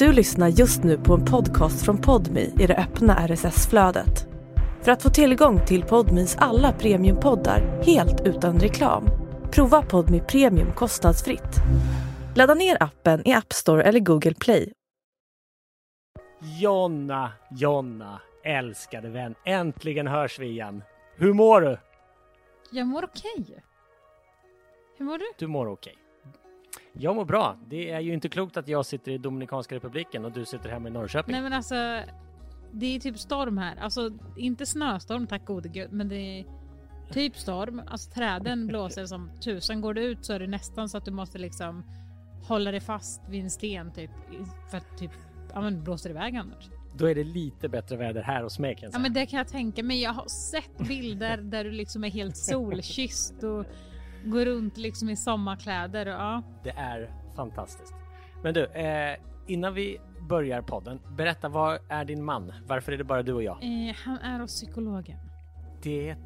Du lyssnar just nu på en podcast från Podmi i det öppna RSS-flödet. För att få tillgång till Podmis alla premiumpoddar helt utan reklam, prova Podmi Premium kostnadsfritt. Ladda ner appen i App Store eller Google Play. Jonna, Jonna, älskade vän. Äntligen hörs vi igen. Hur mår du? Jag mår okej. Hur mår du? Du mår okej. Jag mår bra. Det är ju inte klokt att jag sitter i Dominikanska republiken och du sitter hemma i Norrköping. Nej men alltså, det är typ storm här. Alltså inte snöstorm tack gode gud, men det är typ storm. Alltså träden blåser som tusan. Går du ut så är det nästan så att du måste liksom hålla dig fast vid en sten typ för att typ, ja men blåser iväg annars. Då är det lite bättre väder här hos mig kan jag Ja säga. men det kan jag tänka mig. Jag har sett bilder där du liksom är helt solkysst och går runt liksom i sommarkläder och ja. Det är fantastiskt. Men du, eh, innan vi börjar podden, berätta vad är din man? Varför är det bara du och jag? Eh, han är hos psykologen. Det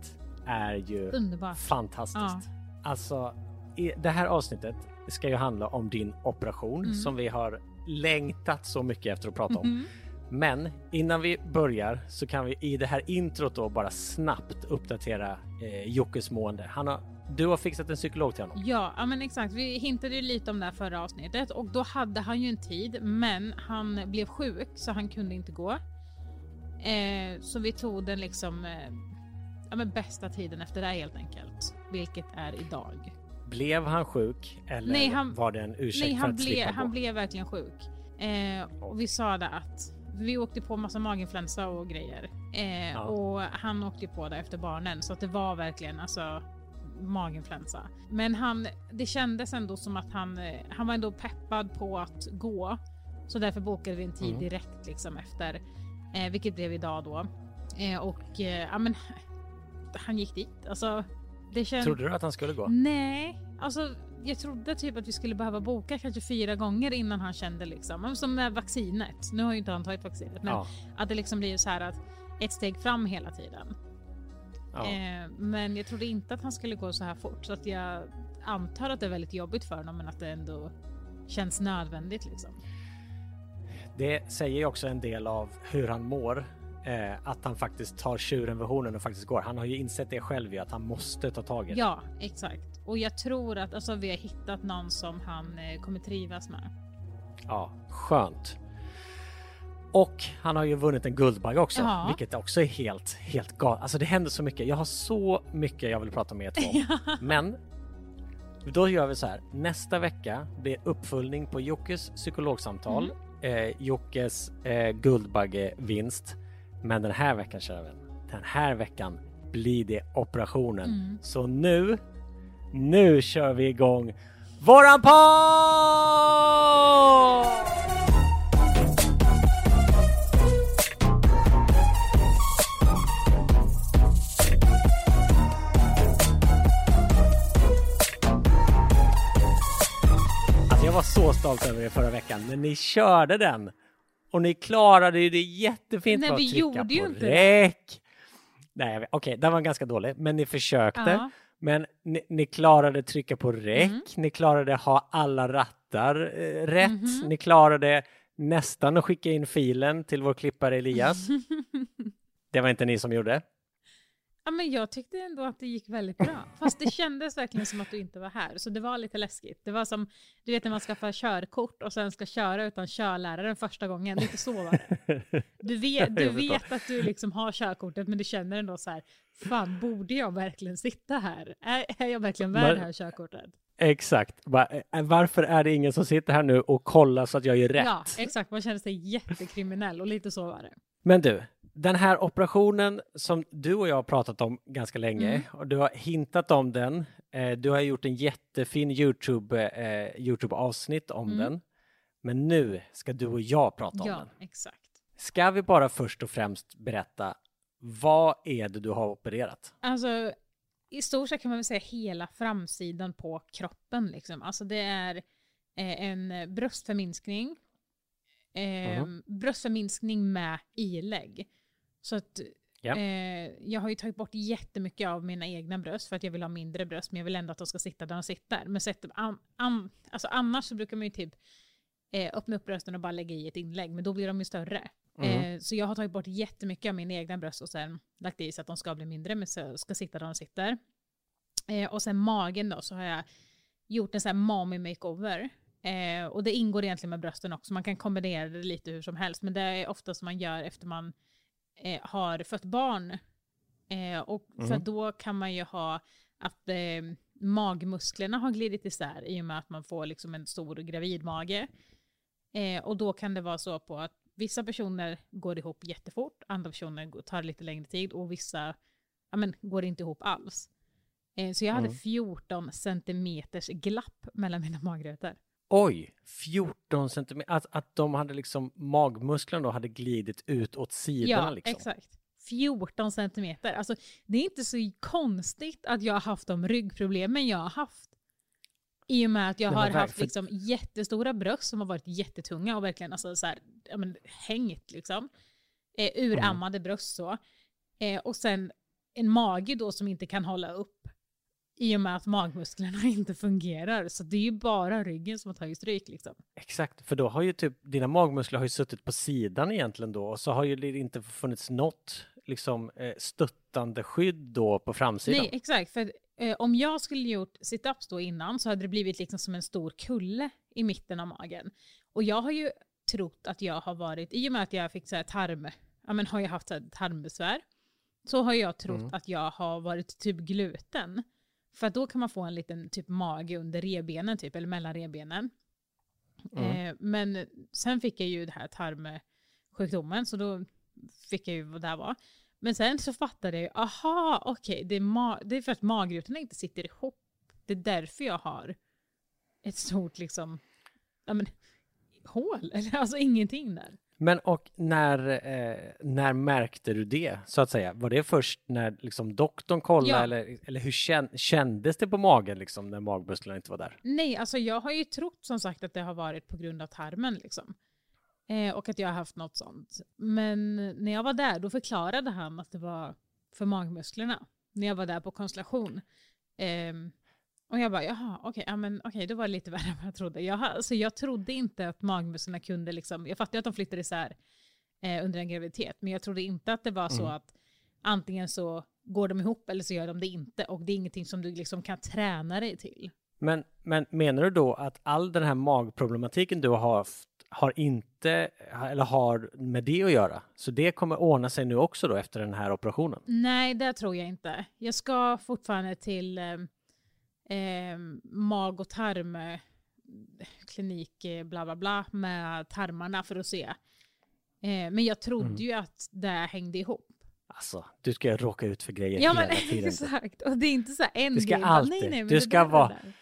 är ju Underbart. fantastiskt. Alltså, i det här avsnittet ska ju handla om din operation Mm. som vi har längtat så mycket efter att prata om. Mhm. Men innan vi börjar så kan vi i det här introt då bara snabbt uppdatera eh, Jockes mående. Han har, du har fixat en psykolog till honom. Ja, ja men exakt. Vi hintade ju lite om det här förra avsnittet och då hade han ju en tid, men han blev sjuk så han kunde inte gå. Eh, så vi tog den liksom eh, ja, men bästa tiden efter det helt enkelt, vilket är idag. Blev han sjuk eller Nej, han- var det en ursäkt Nej, för han, att ble, slippa han gå? blev verkligen sjuk. Eh, och vi sa det att vi åkte på massa maginfluensa och grejer. Eh, Ja. Och han åkte på det efter barnen så att det var verkligen alltså maginfluensa. Men han, det kändes ändå som att han, eh, han var ändå peppad på att gå. Så därför bokade vi en tid Mm. direkt liksom efter, eh, vilket blev idag då. Eh, och eh, ja men han gick dit. Alltså, det kändes... Trodde du att han skulle gå? Nej, alltså jag trodde typ att vi skulle behöva boka kanske fyra gånger innan han kände liksom, som med vaccinet. Nu har ju inte han tagit vaccinet, men Ja. att det liksom blir så här att ett steg fram hela tiden. ja. Eh, men jag trodde inte att han skulle gå så här fort så att jag antar att det är väldigt jobbigt för honom men att det ändå känns nödvändigt liksom. Det säger ju också en del av hur han mår. Eh, att han faktiskt tar tjuren vid hornen och faktiskt går. Han har ju insett det själv ju att han måste ta tag i det. Ja, exakt. Och jag tror att alltså, vi har hittat någon som han eh, kommer trivas med. Ja, skönt. Och han har ju vunnit en Guldbagge också, Ja. vilket också är helt, helt galet. Alltså det händer så mycket. Jag har så mycket jag vill prata med er två om. Men då gör vi så här. Nästa vecka blir uppföljning på Jockes psykologsamtal, Mm. eh, Jockes eh, Guldbaggevinst. Men den här veckan, kära vän, den här veckan blir det operationen. Mm. Så nu, nu kör vi igång våran podd! Alltså jag var så stolt över er förra veckan när ni körde den. Och ni klarade ju det jättefint Nej, att vi trycka gjorde på ju inte det. räck. Nej, okej, den var ganska dålig, men ni försökte. Ja. Men ni, ni klarade trycka på räck, Mm. ni klarade ha alla rattar eh, rätt, Mhm. ni klarade nästan att skicka in filen till vår klippare Elias. Det var inte ni som gjorde. Ja, men jag tyckte ändå att det gick väldigt bra. Fast det kändes verkligen som att du inte var här. Så det var lite läskigt. Det var som, du vet när man skaffar körkort och sen ska köra utan körläraren första gången. Lite så var det. Du vet, du vet att du liksom har körkortet men du känner ändå så här, fan borde jag verkligen sitta här? Är, är jag verkligen värd det här körkortet? Exakt. Eh, Varför är det ingen som sitter här nu och kollar så att jag gör rätt? Ja, exakt. Man känner sig jättekriminell och lite så var det. Men du, den här operationen som du och jag har pratat om ganska länge Mm. och du har hintat om den. Eh, du har gjort en jättefin Youtube, eh, Youtube-avsnitt om Mm. den. Men nu ska du och jag prata om Ja, den. exakt. Ska vi bara först och främst berätta vad är det du har opererat? Alltså, i stort sett kan man väl säga hela framsidan på kroppen. Liksom. Alltså det är eh, en bröstförminskning. Eh, Mhm. Bröstförminskning med ilägg. Så att Ja. eh, jag har ju tagit bort jättemycket av mina egna bröst för att jag vill ha mindre bröst men jag vill ändå att de ska sitta där de sitter. Men sett, an, an, alltså annars så brukar man ju typ eh, öppna upp brösten och bara lägga i ett inlägg. Men då blir de ju större. Mm. Eh, så jag har tagit bort jättemycket av mina egna bröst och sen lagt i så att de ska bli mindre, men så ska sitta där de sitter. Eh, och sen magen då, så har jag gjort en sån här mommy makeover. Eh, och det ingår egentligen med brösten också, man kan kombinera det lite hur som helst, men det är ofta som man gör efter man eh, har fött barn. Eh, och för Mm. då kan man ju ha att eh, magmusklerna har glidit isär i och med att man får liksom en stor gravidmage. Eh, och då kan det vara så på att vissa personer går ihop jättefort, andra personer tar lite längre tid och vissa ja, men, går inte ihop alls. Eh, så jag hade Mm. 14 centimeters glapp mellan mina magrutor. Oj, 14 centimeter. Att, att de hade liksom magmusklerna då hade glidit ut åt sidorna Ja, liksom. exakt. 14 centimeter. Alltså, det är inte så konstigt att jag har haft de ryggproblemen jag har haft. I och med att jag har haft liksom jättestora bröst som har varit jättetunga och verkligen alltså, så här, ja, men, hängt. Liksom. Eh, urammade bröst så. Eh, och sen en mage då som inte kan hålla upp. I och med att magmusklerna inte fungerar. Så det är ju bara ryggen som har tagit stryk. Liksom. Exakt, för då har ju typ dina magmuskler har ju suttit på sidan egentligen då och så har ju det inte funnits något liksom eh, stöttande skydd då på framsidan. Nej, exakt. För eh, om jag skulle gjort sit-ups då innan så hade det blivit liksom som en stor kulle i mitten av magen. Och jag har ju trott att jag har varit, i och med att jag fick så här tarm, ja men har jag haft så här tarmbesvär, så har jag trott Mm. att jag har varit typ gluten. För att då kan man få en liten typ mage under revbenen typ, eller mellan revbenen. Mm. Eh, men sen fick jag ju det här tarmsjukdomen, så då fick jag ju vad det var. Men sen så fattade jag ju, aha, okej, det, är ma- det är för att magrutorna inte sitter ihop. Det är därför jag har ett stort liksom, ja men, hål, eller alltså ingenting där. Men och när, eh, när märkte du det så att säga? Var det först när liksom doktorn kollade Ja. eller, eller hur kän, kändes det på magen liksom när magmusklerna inte var där? Nej, alltså jag har ju trott som sagt att det har varit på grund av tarmen liksom. Eh, och att jag har haft något sånt. Men när jag var där då förklarade han att det var för magmusklerna. När jag var där på konstellation. Ehm, och jag bara, jaha, okej, ja, men okej, det var lite värre än vad jag trodde. Jag, alltså, jag trodde inte att magmusklerna kunde liksom, jag fattar ju att de flyttade isär eh, under en graviditet, men jag trodde inte att det var så Mm. att antingen så går de ihop eller så gör de det inte. Och det är ingenting som du liksom kan träna dig till. Men, men menar du då att all den här magproblematiken du har haft har inte, eller har med det att göra? Så det kommer ordna sig nu också då efter den här operationen? Nej, det tror jag inte. Jag ska fortfarande till eh, eh, mag och tarmklinik, eh, bla bla bla, med tarmarna för att se. Eh, men jag trodde Mm. ju att det hängde ihop. Alltså, du ska råka ut för grejer Ja, hela men tiden. exakt. Och det är inte så här en Det ska grej. alltid- Nej, nej, du ska vara- där.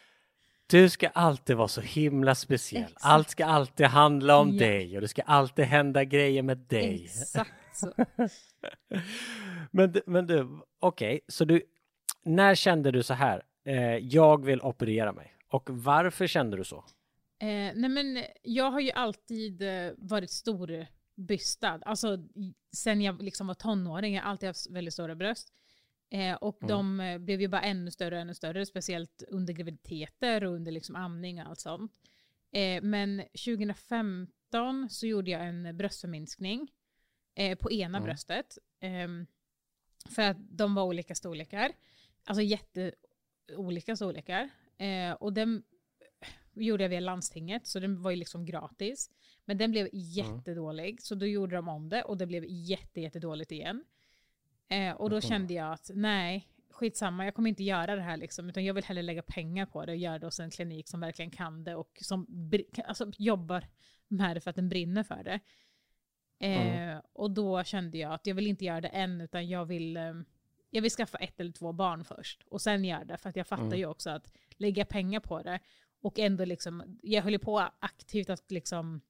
Du ska alltid vara så himla speciell. Exakt. Allt ska alltid handla om Ja. dig och det ska alltid hända grejer med dig. Exakt så. men, du- men du, okej, så du, när kände du så här? Eh, jag vill operera mig. Och varför kände du så? Eh, nej men jag har ju alltid eh, varit storbystad. Alltså i- sen jag liksom var tonåring, jag har alltid haft väldigt stora bröst. Eh, och Mm. de eh, blev ju bara ännu större och ännu större, speciellt under graviditeter och under liksom amning och allt sånt. Eh, men 2015 så gjorde jag en bröstförminskning eh, på ena Mm. bröstet. ehm, för att de var olika storlekar. Alltså jätteolika storlekar. Eh, och den gjorde jag via landstinget, så den var ju liksom gratis. Men den blev jättedålig, så då gjorde de om det och det blev jätte, jättedåligt igen. Eh, och då Mhm. kände jag att nej, skitsamma, jag kommer inte göra det här liksom, utan jag vill hellre lägga pengar på det och göra det hos en klinik som verkligen kan det och som alltså, jobbar med det för att den brinner för det. Eh, Och då kände jag att jag vill inte göra det än, utan jag vill, eh, jag vill skaffa ett eller två barn först och sen göra det, för att jag fattar Mm. ju också att lägga pengar på det och ändå liksom, jag höll ju på aktivt att liksom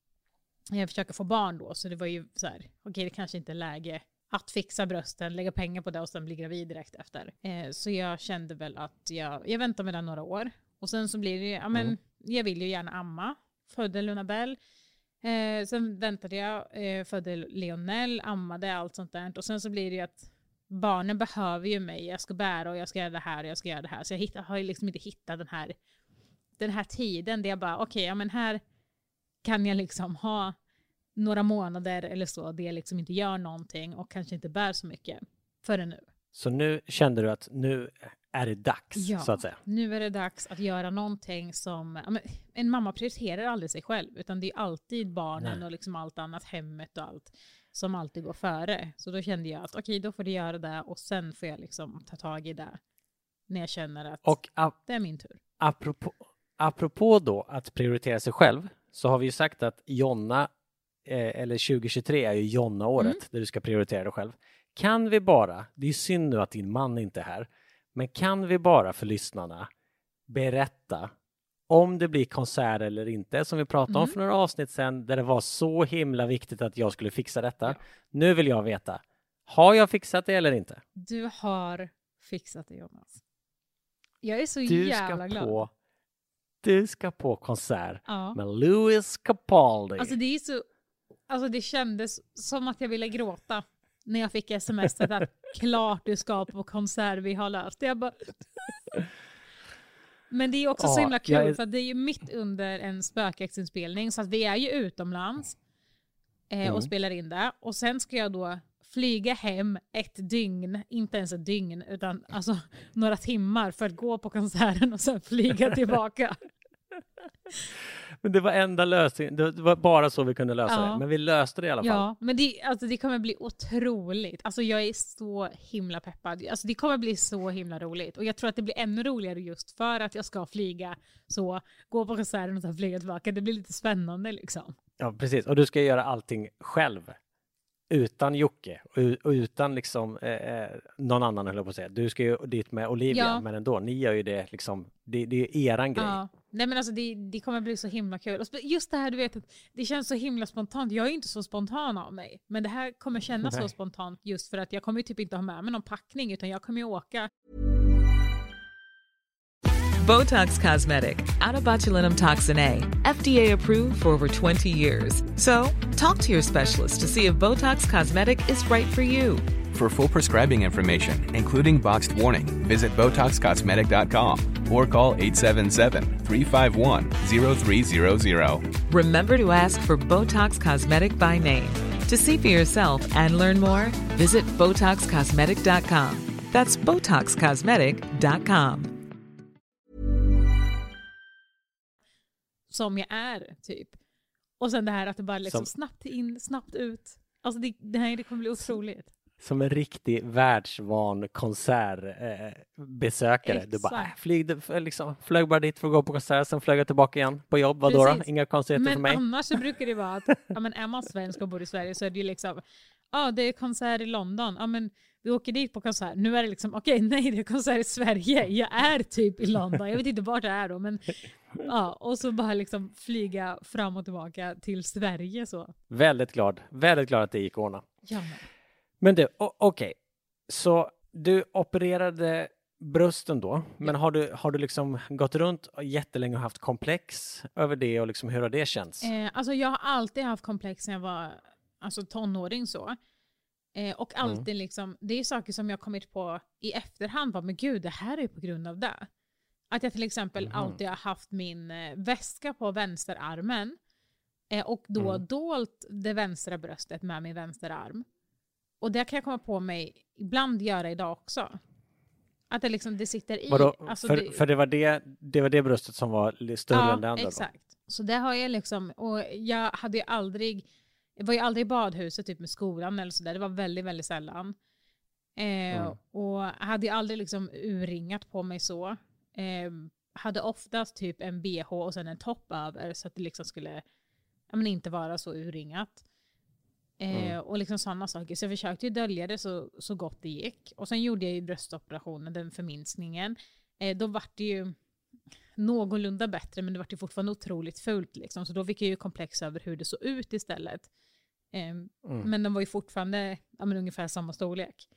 jag försöka få barn då, så det var ju så här, okej det kanske inte är läge att fixa brösten, lägga pengar på det och sen bli gravid direkt efter. Eh, så jag kände väl att jag, jag väntar med det några år. Och sen så blir det, ja men Mm. jag vill ju gärna amma. Födde Luna Bell. Eh, sen väntade jag, eh, födde Leonel, ammade, allt sånt där. Och sen så blir det ju att barnen behöver ju mig, jag ska bära och jag ska göra det här och jag ska göra det här. Så jag hittar, har ju liksom inte hittat den här, den här tiden där jag bara, okej, ja men här, kan jag liksom ha några månader eller så där jag liksom inte gör någonting och kanske inte bär så mycket förrän nu. Så nu kände du att nu är det dags, Ja. så att säga? Nu är det dags att göra någonting som... En mamma prioriterar aldrig sig själv, utan det är alltid barnen Nej. och liksom allt annat, hemmet och allt, som alltid går före. Så då kände jag att okej, då får du göra det och sen får jag liksom ta tag i det när jag känner att Och ap- det är min tur. apropå, apropå då att prioritera sig själv så har vi ju sagt att Jonna, eh, eller 2023 är ju Jonna-året Mm. där du ska prioritera dig själv. Kan vi bara, det är synd nu att din man inte är här, men kan vi bara för lyssnarna berätta om det blir konsert eller inte som vi pratade om Mm. för några avsnitt sedan där det var så himla viktigt att jag skulle fixa detta. Ja. Nu vill jag veta, har jag fixat det eller inte? Du har fixat det Jonas. Jag är så Du jävla ska glad. på, du ska på konsert Ja. med Louis Capaldi. Alltså det är så... Alltså det kändes som att jag ville gråta när jag fick sms att klart du ska på konsert, vi har löst det. Jag bara... Men det är också så Ja, himla kul är- för det är ju mitt under en spökjaktsinspelning så att vi är ju utomlands eh, Mm. och spelar in det. Och sen ska jag då flyga hem ett dygn, inte ens ett dygn, utan alltså några timmar för att gå på konserten och sen flyga tillbaka. Men det var enda lösningen, det var bara så vi kunde lösa Ja. det. Men vi löste det i alla fall. Ja, men det, alltså, det kommer bli otroligt. Alltså, jag är så himla peppad. Alltså, det kommer bli så himla roligt. Och jag tror att det blir ännu roligare just för att jag ska flyga så, gå på konserten och sen flyga tillbaka. Det blir lite spännande liksom. Ja, precis. Och du ska göra allting själv. Utan Jocke och, utan liksom eh, eh, någon annan höll jag på att säga. Du ska ju dit med Olivia, Ja. men ändå, ni gör ju det liksom, det, det är eran grej. Ja. Nej men alltså det, det kommer bli så himla kul. Just det här du vet, att det känns så himla spontant. Jag är ju inte så spontan av mig. Men det här kommer kännas så Nej. spontant just för att jag kommer ju typ inte ha med mig någon packning utan jag kommer ju åka Botox Cosmetic, botulinum toxin A, FDA approved for over 20 years. So, talk to your specialist to see if Botox Cosmetic is right for you. For full prescribing information, including boxed warning, visit BotoxCosmetic.com or call 877-351-0300. Remember to ask for Botox Cosmetic by name. To see for yourself and learn more, visit BotoxCosmetic.com. That's BotoxCosmetic.com. som jag är typ. Och sen det här att det bara liksom Som- snabbt in, snabbt ut. Alltså det, det här det kommer bli otroligt. Som en riktig världsvan konsertbesökare. Eh. Du bara, äh, Exakt. flygde, f- liksom, flög bara dit för att gå på konsert, sen flög jag tillbaka igen på jobb. Vadå då? Inga konstigheter för Men mig. annars så brukar det vara att ja, men är man svensk och bor i Sverige så är det ju liksom, ja det är konsert i London, ja men vi åker dit på konsert. Nu är det liksom, okej nej det är konsert i Sverige, jag är typ i London, jag vet inte vart jag är då men ja och så bara liksom flyga fram och tillbaka till Sverige så. Väldigt glad, väldigt glad att det gick att ordna. Ja, men. Men du, okej. Så du opererade brösten då, men har du, har du liksom gått runt jättelänge och haft komplex över det och liksom hur har det känts? Eh, alltså jag har alltid haft komplex när jag var alltså, tonåring så. Eh, och Mm. alltid liksom, det är saker som jag kommit på i efterhand, bara, men gud det här är ju på grund av det. Att jag till exempel Mhm. alltid har haft min eh, väska på vänsterarmen eh, och då Mm. dolt det vänstra bröstet med min vänsterarm. Och det kan jag komma på mig ibland göra idag också. Att det liksom, det sitter i. Vadå? Alltså, för, det- för det var det, det var det bröstet som var större än det andra? Då? exakt. Så det har jag liksom, och jag hade ju aldrig, jag var ju aldrig i badhuset typ med skolan eller sådär, det var väldigt, väldigt sällan. Eh, Mm. Och hade ju aldrig liksom urringat på mig så. Eh, hade oftast typ en bh och sen en topp över så att det liksom skulle ja, men inte vara så urringat. Eh, Mm. Och liksom sådana saker. Så jag försökte ju dölja det så, så gott det gick. Och sen gjorde jag ju bröstoperationen, den förminskningen. Eh, då vart det ju någorlunda bättre men det vart ju fortfarande otroligt fult liksom. Så då fick jag ju komplex över hur det såg ut istället. Ehm, Mm. Men den var ju fortfarande ja, ungefär samma storlek.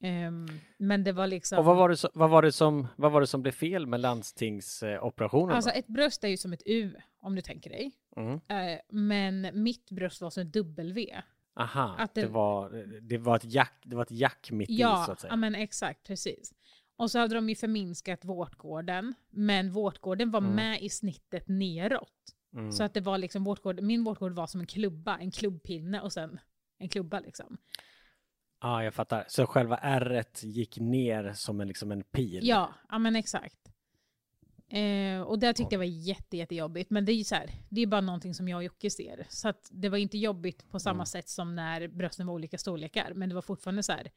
Ehm, men det var liksom... Och vad var, det som, vad, var det som, vad var det som blev fel med landstingsoperationen? Alltså då? ett bröst är ju som ett U om du tänker dig. Mm. Eh, men mitt bröst var som ett W. Aha, att det, det- var, det, var ett jack, det var ett jack mitt i så Ja, att säga. ja men exakt, precis. Och så hade de ju förminskat vårtgården, men vårtgården var Mm. med i snittet neråt. Mm. Så att det var liksom vårtgård, min vårtgård var som en klubba, en klubbpinne och sen en klubba liksom. Ja, jag fattar. Så själva ärret gick ner som en, liksom en pil? Ja, ja men exakt. Eh, och det tyckte jag var jätte, jättejobbigt. Men det är ju så här, det är bara någonting som jag och Jocke ser. Så det var inte jobbigt på samma Mm. sätt som när brösten var olika storlekar. Men det var fortfarande så här,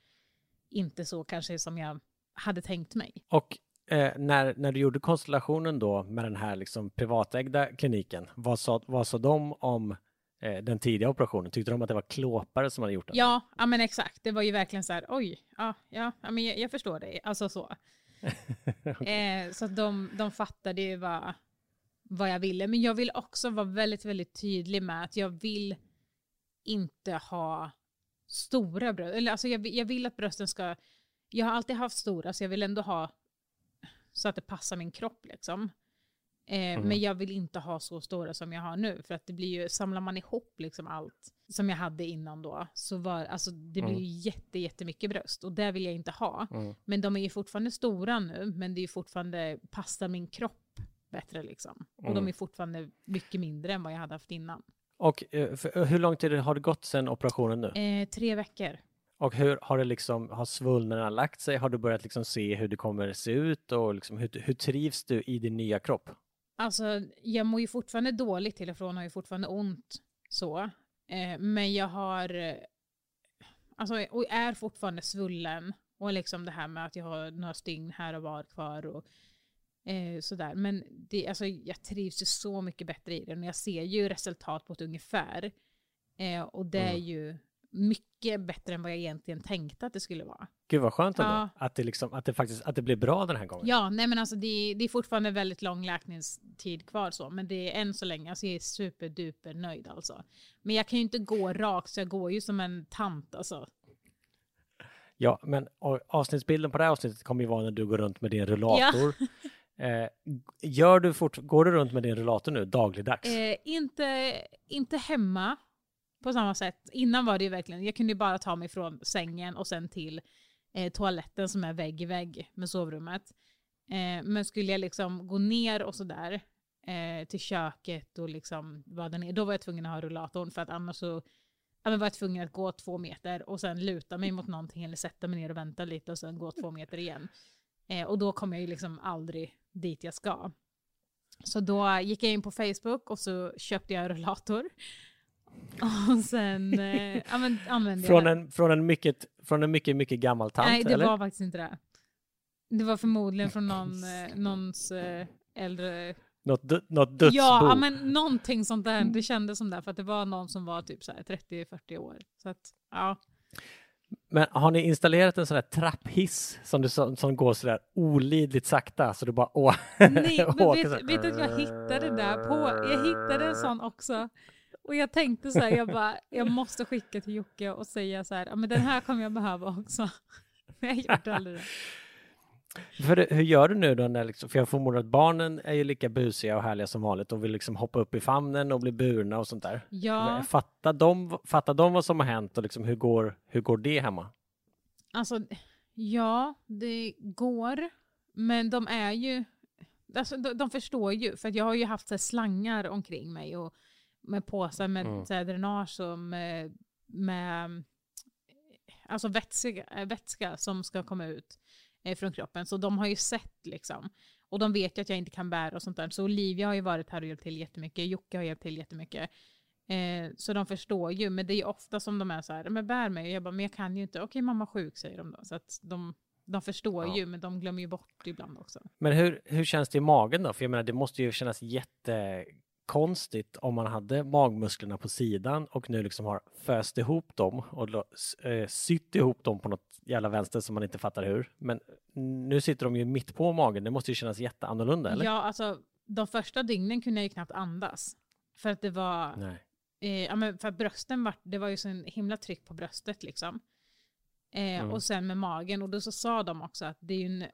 inte så kanske som jag hade tänkt mig. Och eh, när, när du gjorde konstellationen då med den här liksom privatägda kliniken, vad sa, vad sa de om den tidiga operationen? Tyckte de att det var klåpare som hade gjort den? Ja, ja men exakt. Det var ju verkligen så här, oj, ja, ja, men jag, jag förstår dig. Alltså så. eh, så att de, de fattade ju vad, vad jag ville. Men jag vill också vara väldigt, väldigt tydlig med att jag vill inte ha stora bröst. Eller alltså jag, jag vill att brösten ska, jag har alltid haft stora så jag vill ändå ha så att det passar min kropp liksom. Eh, Men jag vill inte ha så stora som jag har nu för att det blir ju, samlar man ihop liksom allt som jag hade innan då så var, alltså det blir ju jätte, jättemycket bröst och det vill jag inte ha. Mm. Men de är ju fortfarande stora nu men det är ju fortfarande, passar min kropp bättre liksom. Och de är fortfarande mycket mindre än vad jag hade haft innan. Och eh, för, hur lång tid har det gått sedan operationen nu? Eh, tre veckor. Och hur har det liksom, har svullnaderna lagt sig? Har du börjat liksom se hur det kommer se ut och liksom, hur, hur trivs du i din nya kropp? Alltså, jag mår ju fortfarande dåligt till och från, har ju fortfarande ont så. Eh, men jag har, eh, alltså, och är fortfarande svullen. Och liksom det här med att jag har några stygn här och var kvar och eh, sådär. Men det, alltså, jag trivs ju så mycket bättre i den. Jag ser ju resultat på ett ungefär. Eh, och det är ju mycket bättre än vad jag egentligen tänkte att det skulle vara. Gud vad skönt ändå, Ja. att, det liksom, att, det faktiskt, att det blir bra den här gången. Ja, nej men alltså det, det är fortfarande väldigt lång läkningstid kvar så, men det är än så länge, alltså jag är superduper nöjd alltså. Men jag kan ju inte gå rakt, så jag går ju som en tant alltså. Ja, men avsnittsbilden på det här avsnittet kommer ju vara när du går runt med din rullator. Eh, gör du fort, går du runt med din rullator nu dagligdags? Eh, inte, inte hemma på samma sätt. Innan var det ju verkligen, jag kunde ju bara ta mig från sängen och sen till eh, toaletten som är vägg i vägg med sovrummet. Eh, men skulle jag liksom gå ner och sådär eh, till köket och liksom vara där nere, då var jag tvungen att ha rullatorn för att annars så ja, men var jag tvungen att gå två meter och sen luta mig mot någonting eller sätta mig ner och vänta lite och sen gå två meter igen. Eh, och då kommer jag ju liksom aldrig dit jag ska. Så då gick jag in på Facebook och så köpte jag en rullator. Och sen eh, men, använde Från jag den. en, från en, mycket, från en mycket, mycket gammal tant? Nej, det eller? var faktiskt inte det. Det var förmodligen från någon, eh, någons eh, äldre... Något, något dödsbo? Ja, men någonting sånt där. Det kändes som det, för att det var någon som var typ så här 30-40 år. Så att, ja. Men har ni installerat en sån här trapphiss som, du, som, som går sådär olidligt sakta så du bara åh, Nej, men vet, vet du att jag hittade där på? Jag hittade en sån också. Och jag tänkte så här, jag bara, jag måste skicka till Jocke och säga så här, ja men den här kommer jag behöva också. Men jag gjorde aldrig det. För hur gör du nu då? När liksom, för jag förmodar att barnen är ju lika busiga och härliga som vanligt och vill liksom hoppa upp i famnen och bli burna och sånt där. Ja, Fattar de, fattar de vad som har hänt och liksom hur, går, hur går det hemma? alltså ja, det går. Men de är ju, alltså, de, de förstår ju, för jag har ju haft så slangar omkring mig och med påsar med Mm. så här, dränage och med, med alltså vätska, eh, vätska som ska komma ut eh, från kroppen. Så de har ju sett liksom. Och de vet ju att jag inte kan bära och sånt där. Så Olivia har ju varit här och hjälpt till jättemycket. Jocke har hjälpt till jättemycket. Eh, så de förstår ju. Men det är ju ofta som de är så här, men bär mig. Och jag bara, men jag kan ju inte. Okej, mamma är sjuk säger de då. Så att de, de förstår Ja. ju, men de glömmer ju bort ibland också. Men hur, hur känns det i magen då? För jag menar, det måste ju kännas jättekonstigt om man hade magmusklerna på sidan och nu liksom har föst ihop dem och eh, sytt ihop dem på något jävla vänster som man inte fattar hur. Men nu sitter de ju mitt på magen. Det måste ju kännas jätteannorlunda, eller? Ja, alltså de första dygnen kunde jag ju knappt andas. För att det var, Nej. Eh, ja, men för brösten var, det var ju så en himla tryck på bröstet liksom. Eh, Mm. Och sen med magen. Och då så sa de också att det är ju en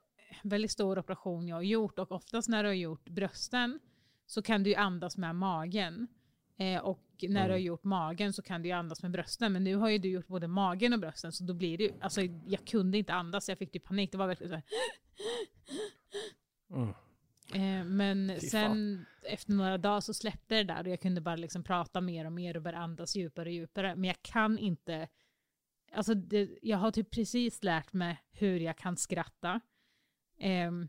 väldigt stor operation jag har gjort. Och oftast när du har gjort brösten så kan du andas med magen. Eh, och när du har Mm. gjort magen så kan du andas med brösten. Men nu har ju du gjort både magen och brösten. Så då blir det ju, alltså jag kunde inte andas. Jag fick ju panik. Det var verkligen så här. Mm. Eh, men Fy sen efter några dagar så släppte det där och jag kunde bara liksom prata mer och mer och börja andas djupare och djupare. Men jag kan inte, alltså det, jag har typ precis lärt mig hur jag kan skratta. Ehm,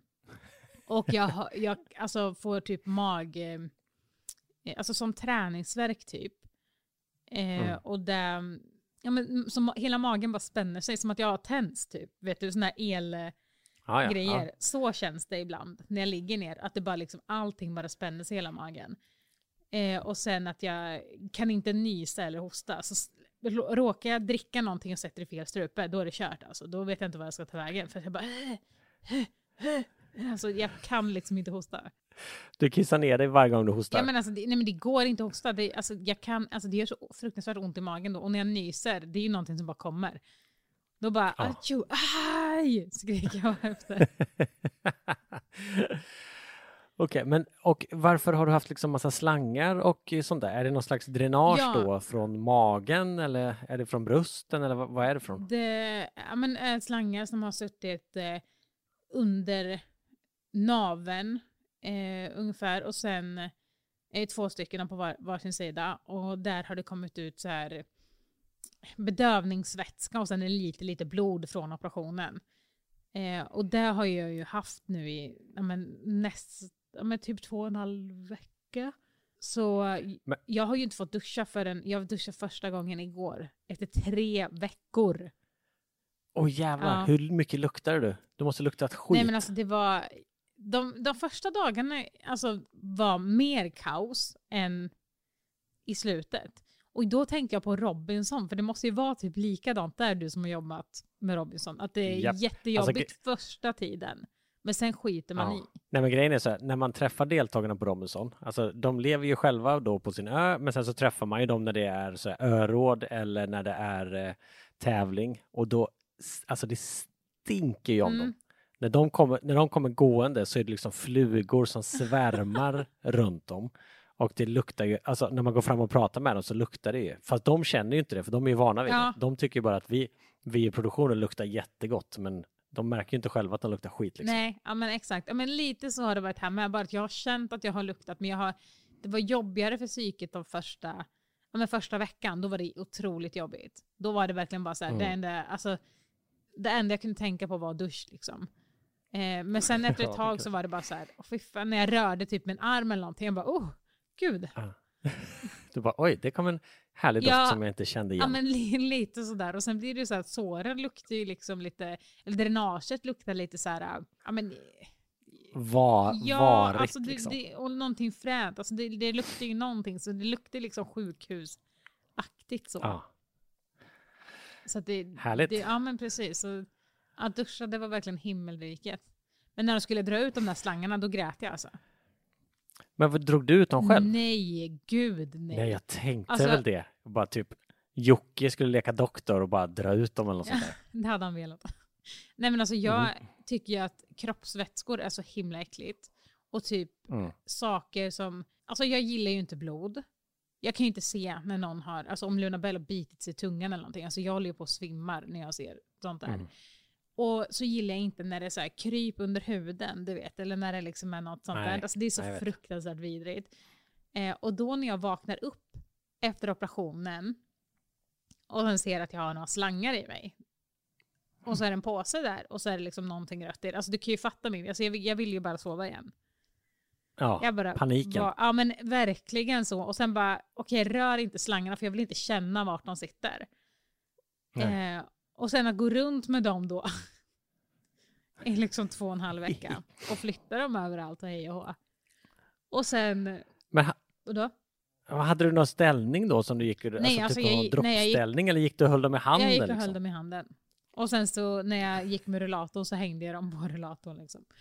och jag, jag alltså får typ mag, eh, alltså som träningsverk typ. Eh, Mm. Och det, ja men som hela magen bara spänner sig som att jag har tänds typ. Vet du, sån här el Ja, ja, grejer. Ja. Så känns det ibland när jag ligger ner. Att det bara liksom, allting bara spänner sig i hela magen. Eh, och sen att jag kan inte nysa eller hosta. Så råkar jag dricka någonting och sätter i fel strupe, då är det kört alltså. Då vet jag inte vad jag ska ta vägen. För jag bara... "Äh, äh, äh." Alltså jag kan liksom inte hosta. Du kissar ner dig varje gång du hostar. Ja, men alltså, det, nej men det går inte att hosta. Det, alltså, jag kan, alltså, det gör så fruktansvärt ont i magen då. Och när jag nyser, det är ju någonting som bara kommer. Då bara Ja. atjo, aj, skriker jag efter. Okej, men och varför har du haft liksom massa slangar och sånt där? Är det någon slags dränage Ja. då från magen eller är det från brösten eller vad, vad är det från? Det ja, men, är slangar som har suttit eh, under naven eh, ungefär och sen eh, två stycken på var, varsin sida och där har det kommit ut så här bedövningsvätska och sen är det lite, lite blod från operationen. Eh, och det har jag ju haft nu i ja, men, näst, ja, men, typ två och en halv vecka. Så Men- jag har ju inte fått duscha förrän, jag duschade första gången igår. Efter tre veckor. Åh jävlar, Ja. hur mycket luktar du? Du måste luktat skit. Nej men alltså det var, de, de första dagarna alltså, var mer kaos än i slutet. Och då tänkte jag på Robinson, för det måste ju vara typ likadant där du som har jobbat med Robinson. Att det är Japp. jättejobbigt Alltså, första tiden. Men sen skiter man Ja. i. Nej men grejen är så här, när man träffar deltagarna på Robinson, alltså de lever ju själva då på sin ö, men sen så träffar man ju dem när det är så här, öråd eller när det är eh, tävling och då, alltså det stinker ju om Mm. dem. När de, kommer, när de kommer gående så är det liksom flugor som svärmar runt dem. Och det luktar ju, alltså när man går fram och pratar med dem så luktar det ju. Fast de känner ju inte det för de är ju vana vid Ja. det. De tycker ju bara att vi, vi i produktionen luktar jättegott men de märker ju inte själva att de luktar skit. Liksom. Nej, ja men exakt. Ja, men lite så har det varit här med. Bara att jag har känt att jag har luktat, men jag har, det var jobbigare för psyket de första, ja, men första veckan. Då var det otroligt jobbigt. Då var det verkligen bara så här, Mm. det, enda, alltså, det enda jag kunde tänka på var dusch liksom. Eh, men sen efter ett tag så var det bara så här, fy fan, när jag rörde typ min arm eller någonting, jag bara, oh, gud. Du bara oj, det kom en härlig doft Ja, som jag inte kände igen. Ja men li, lite sådär. Och sen blir det ju så att såren luktar ju liksom lite, eller drenaget luktar lite så här, ja men Va, Ja, varigt alltså det, liksom. det, och någonting fränt. Alltså det, det luktar ju någonting, så det luktar liksom sjukhusaktigt så. Ja. så att det, Härligt. Det, ja men precis. Så, att duscha, det var verkligen himmelriket. Men när de skulle dra ut de där slangarna, då grät jag alltså. Men vad, drog du ut dem själv? Nej, gud nej. Nej, jag tänkte Alltså- väl det. Bara typ Jocke skulle leka doktor och bara dra ut dem eller något sånt där. Det hade han velat. Nej men alltså jag Mm. tycker ju att kroppsvätskor är så himla äckligt. Och typ Mm. saker som, alltså jag gillar ju inte blod. Jag kan ju inte se när någon har, alltså om Luna Bell har bitit sig i tungan eller någonting. Alltså jag håller ju på och svimmar när jag ser sånt där. Mm. Och så gillar jag inte när det är så här kryp under huden, du vet. Eller när det liksom är något sånt Nej, där. Alltså det är så nej, fruktansvärt vidrigt. Eh, och då när jag vaknar upp efter operationen och sen ser att jag har några slangar i mig. Och så är det en påse där och så är det liksom någonting rött i det. Alltså du kan ju fatta mig. Alltså jag, vill, jag vill ju bara sova igen. Ja, bara paniken. Var, ja men verkligen så. Och sen bara, okej rör inte slangarna för jag vill inte känna vart de sitter. Eh, och sen att gå runt med dem då i liksom två och en halv vecka och flytta dem överallt och hej och hå. Och sen, Men ha, och då? hade du någon ställning då som du gick ur? Nej, alltså, alltså, typ jag någon droppställning eller gick du och höll dem i handen? jag gick och liksom? höll dem i handen. Och sen så när jag gick med rullatorn så hängde jag dem på rullatorn liksom.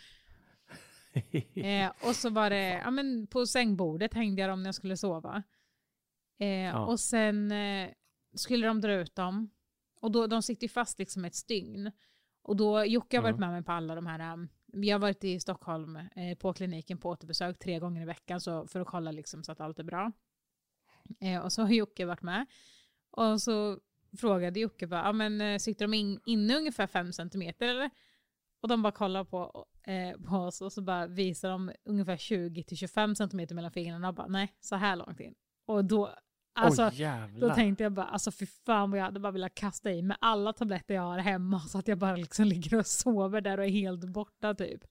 Eh, och så var det, ja men på sängbordet hängde jag dem när jag skulle sova. Eh, Och sen eh, skulle de dra ut dem. Och då, de sitter ju fast liksom ett stygn. Och då, Jocke har varit med mig på alla de här, um, vi har varit i Stockholm eh, på kliniken på återbesök tre gånger i veckan så, för att kolla liksom så att allt är bra. Eh, och så har Jocke varit med. Och så frågade Jocke bara, ja men eh, sitter de in, inne ungefär fem centimeter eller? Och de bara kollar på, eh, på oss och så bara visar de ungefär 20-25 cm mellan fingrarna och bara nej, så här långt in. Och då, alltså, jävlar. då tänkte jag bara, alltså fy fan vad jag hade bara velat kasta i med alla tabletter jag har hemma så att jag bara liksom ligger och sover där och är helt borta typ.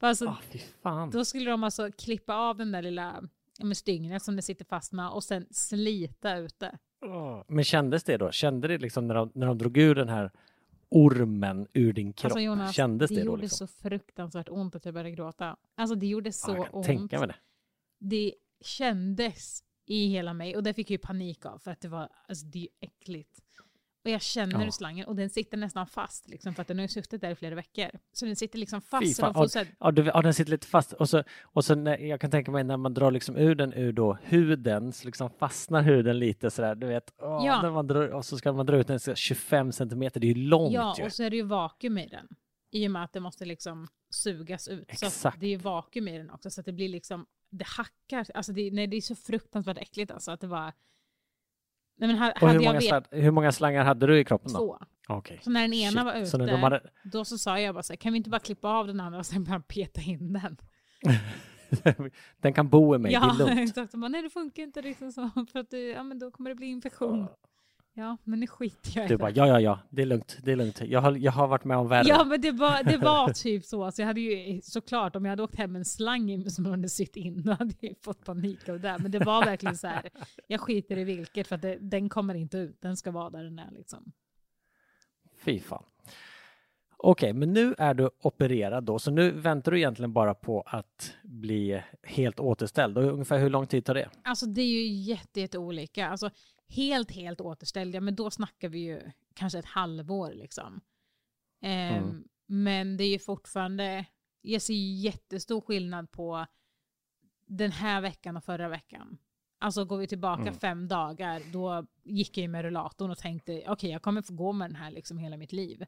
För alltså, Ah, fan. då skulle de alltså klippa av den där lilla med stygnet som det sitter fast med och sen slita ut det. Åh. Men kändes det då? Kände det liksom när de, när de drog ur den här ormen ur din kropp? Alltså Jonas, Kändes det, det då gjorde liksom? så fruktansvärt ont att jag började gråta. Alltså det gjorde så ja, jag kan ont. tänka mig det. Det kändes i hela mig och det fick jag ju panik av för att det var, alltså det är ju äckligt. Och jag känner Ja. slangen, och den sitter nästan fast liksom för att den har ju suttit där i flera veckor. Så den sitter liksom Fy fast. Så fan. så här, Ja, du, ja, den sitter lite fast. Och så, och så när, jag kan tänka mig när man drar liksom ur den ur då huden så liksom fastnar huden lite sådär. Du vet, åh, Ja. när man drar, och så ska man dra ut den så 25 centimeter. Det är ju långt ja, ju. och så är det ju vakuum i den. I och med att det måste liksom sugas ut. Så Exakt. det är ju vakuum i den också. Så att det blir liksom, det hackar. Alltså det, nej, det är så fruktansvärt äckligt alltså att det var... Nej men här, Och hade hur många, vet hur många slangar hade du i kroppen då? två. Okej. Så när den ena Shit. var ute, Så hade, då så sa jag bara så här, kan vi inte bara klippa av den andra och sen bara peta in den? den kan bo i mig, ja, det är lugnt. exakt. Och Bara, Nej, det funkar inte riktigt så, för att det, ja, men då kommer det bli infektion. Ja, men nu skiter jag i Du det. bara, ja, ja, ja, det är lugnt, det är lugnt. Jag har, jag har varit med om värre. Ja, men det var, det var typ så. Så jag hade ju såklart, om jag hade åkt hem med en slang som hade sytt in, då hade jag fått panik av det. Men det var verkligen så här, jag skiter i vilket, för att det, den kommer inte ut. Den ska vara där den är liksom. Fy fan. Okej, men nu är du opererad då, så nu väntar du egentligen bara på att bli helt återställd. Och ungefär hur lång tid tar det? Alltså det är ju jätte, jätte olika. Alltså helt, helt återställda, men då snackar vi ju kanske ett halvår liksom. Ehm, Mm. Men det är ju fortfarande, jag ser ju jättestor skillnad på den här veckan och förra veckan. Alltså går vi tillbaka Mm. fem dagar, då gick jag ju med rullatorn och tänkte okej jag kommer få gå med den här liksom hela mitt liv.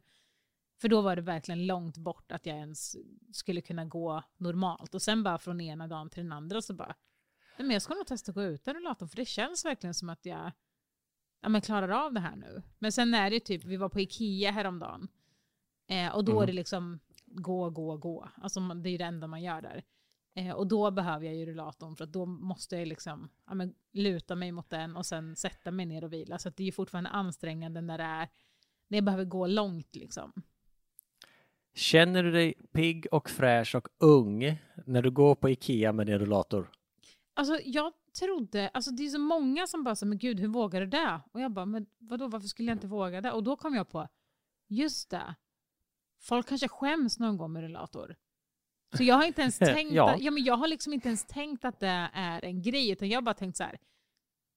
För då var det verkligen långt bort att jag ens skulle kunna gå normalt. Och sen bara från ena dagen till den andra så bara, men jag ska nog testa att gå utan rullatorn för det känns verkligen som att jag ja, men klarar av det här nu. Men sen är det typ, vi var på Ikea häromdagen. Eh, och då Mhm. är det liksom gå, gå, gå. Alltså det är det enda man gör där. Eh, och då behöver jag ju rullatorn för att då måste jag liksom ja, men, luta mig mot den och sen sätta mig ner och vila. Så det är ju fortfarande ansträngande när det är, när jag behöver gå långt liksom. Känner du dig pigg och fräsch och ung när du går på Ikea med din rullator? Alltså jag trodde, alltså det är så många som bara säger men gud hur vågar du det? Och jag bara, men vadå varför skulle jag inte våga det? Och då kom jag på, just det, folk kanske skäms de går med rullator. Så jag har inte ens tänkt, Ja. att, ja, men jag har liksom inte ens tänkt att det är en grej, utan jag har bara tänkt så här,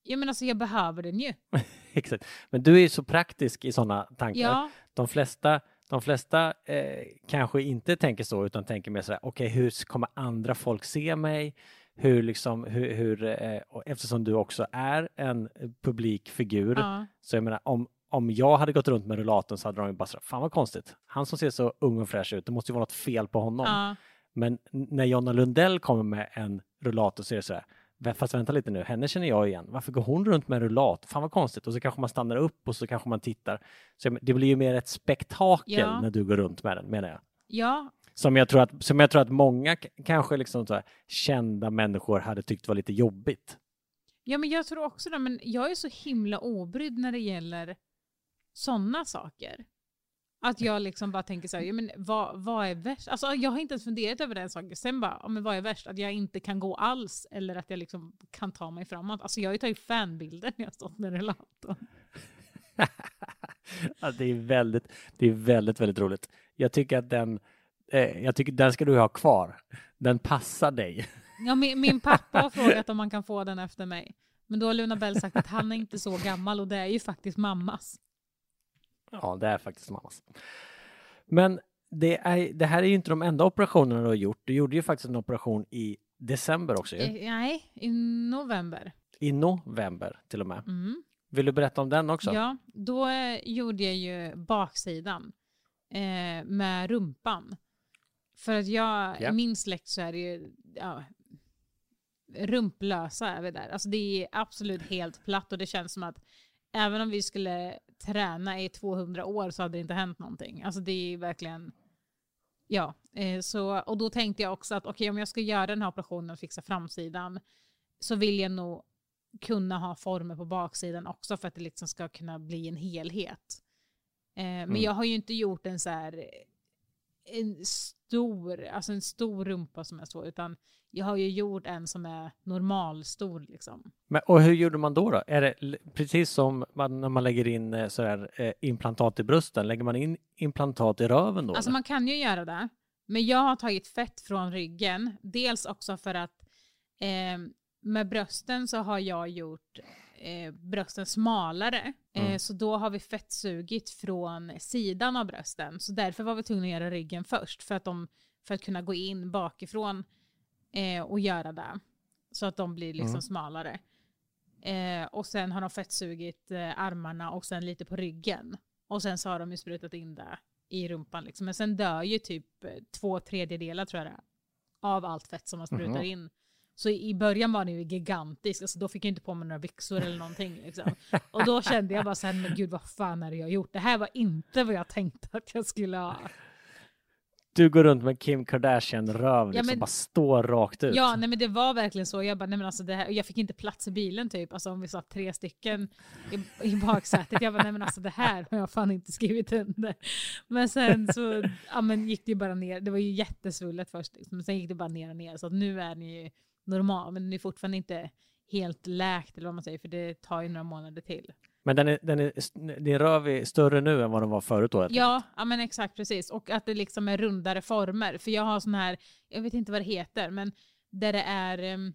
ja men alltså jag behöver den ju. Exakt. Men du är ju så praktisk i sådana tankar. Ja, De flesta, de flesta eh, kanske inte tänker så utan tänker mer så här, okej hur kommer andra folk se mig? Hur liksom, hur, hur eh, eftersom du också är en publik figur ja, så jag menar om, om jag hade gått runt med rullatorn så hade de ju bara så fan vad konstigt. Han som ser så ung och fräsch ut, det måste ju vara något fel på honom. ja, Men när Jonna Lundell kommer med en rullator så är det så här, "Vä- fast vänta lite nu, henne känner jag igen. Varför går hon runt med en rullator? Fan vad konstigt. Och så kanske man stannar upp och så kanske man tittar. Så det blir ju mer ett spektakel Ja. när du går runt med den, menar jag. ja, Som jag tror att, som jag tror att många kanske liksom så här, kända människor hade tyckt var lite jobbigt. ja men jag tror också det, men jag är så himla obrydd när det gäller sådana saker. Att jag liksom bara tänker så här, ja, men vad, vad är värst? Alltså, jag har inte ens funderat över den saken. Sen bara, ja, men vad är värst? Att jag inte kan gå alls eller att jag liksom kan ta mig framåt. Alltså jag har ju tagit fanbilder när jag stått med rullatorn. ja, det är väldigt, det är väldigt, väldigt roligt. Jag tycker att den, eh, jag tycker den ska du ha kvar. Den passar dig. Ja, min, min pappa har frågat om man kan få den efter mig. Men då har Luna Bell sagt att han är inte så gammal och det är ju faktiskt mammas. Ja, det är faktiskt mammas. Men det, är, det här är ju inte de enda operationerna du har gjort. Du gjorde ju faktiskt en operation i december också ju. Eh, nej, i november. I november till och med. Mm. Vill du berätta om den också? Ja, då eh, gjorde jag ju baksidan eh, med rumpan. För att jag, Ja. i min släkt så är det ju ja, rumplösa är vi där. Alltså det är absolut helt platt och det känns som att även om vi skulle träna i 200 år så hade det inte hänt någonting. Alltså det är verkligen Ja, eh, så, och då tänkte jag också att okej om jag ska göra den här operationen och fixa framsidan så vill jag nog kunna ha former på baksidan också för att det liksom ska kunna bli en helhet. Eh, men Mm. jag har ju inte gjort en så här en stor, alltså en stor rumpa som är så, utan jag har ju gjort en som är normalstor liksom. Men, och hur gjorde man då? då? Är det precis som man, när man lägger in eh, sådär, eh, implantat i brösten? Lägger man in implantat i röven då? Alltså eller? man kan ju göra det, men jag har tagit fett från ryggen, dels också för att eh, med brösten så har jag gjort eh, brösten smalare, eh, Mm. så då har vi fettsugit från sidan av brösten, så därför var vi tvungna att göra ryggen först, för att, de, för att kunna gå in bakifrån eh, och göra det, så att de blir liksom Mm. smalare. Eh, och sen har de fettsugit eh, armarna och sen lite på ryggen. Och sen så har de ju sprutat in det i rumpan. Liksom. Men sen dör ju typ två tredjedelar tror jag det är, av allt fett som man sprutar Mhm. in. Så i början var den ju gigantisk, alltså då fick jag inte på mig några byxor eller någonting. Liksom. Och då kände jag bara så här, men gud vad fan är det jag har gjort? Det här var inte vad jag tänkte att jag skulle ha. Du går runt med Kim Kardashian-röv, liksom, men- bara står rakt ut. Ja, nej men det var verkligen så. Jag bara, nej men alltså det här, jag fick inte plats i bilen typ. Alltså om vi satt tre stycken i, i baksätet. Jag bara, nej men alltså det här har jag fan inte skrivit under. Men sen så, ja men gick det ju bara ner. Det var ju jättesvullet först liksom. Men sen gick det bara ner och ner. Så nu är ni ju normal, men ni är fortfarande inte helt läkt eller vad man säger. För det tar ju några månader till. Men den är, den är, din röv är större nu än vad den var förut då? Ja, ja men exakt precis. Och att det liksom är rundare former. För jag har sån här, jag vet inte vad det heter, men där det är em,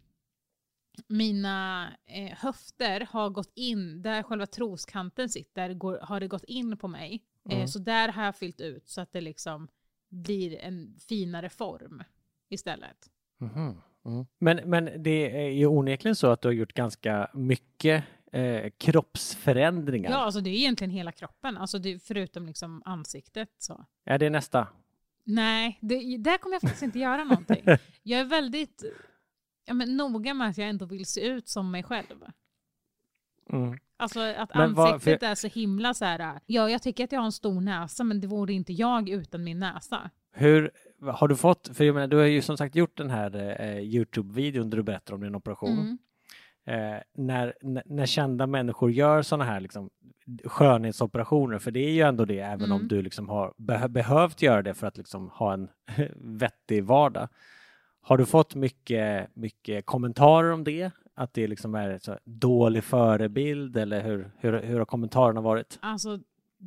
mina eh, höfter har gått in, där själva troskanten sitter, går, har det gått in på mig. Eh, Mm. så där har jag fyllt ut så att det liksom blir en finare form istället. Mhm, mm. Men, men det är ju onekligen så att du har gjort ganska mycket eh, kroppsförändringar. Ja, alltså det är egentligen hela kroppen, alltså det, förutom liksom ansiktet. Så. Är det nästa? Nej, det, där kommer jag faktiskt inte göra någonting. Jag är väldigt ja, men, noga med att jag ändå vill se ut som mig själv. Mm. Alltså att Men vad- ansiktet är så himla så här. Ja, jag tycker att jag har en stor näsa, men det vore inte jag utan min näsa. Hur har du fått, för jag menar, du har ju som sagt gjort den här eh, Youtube-videon där du berättar om din operation. Mm. Eh, när, när, kända människor gör sådana här liksom, skönhetsoperationer, för det är ju ändå det, även om Mm. du liksom har beh- behövt göra det för att liksom ha en vettig vardag. Har du fått mycket, mycket kommentarer om det? Att det liksom är en så dålig förebild eller hur, hur, hur har kommentarerna varit? Alltså,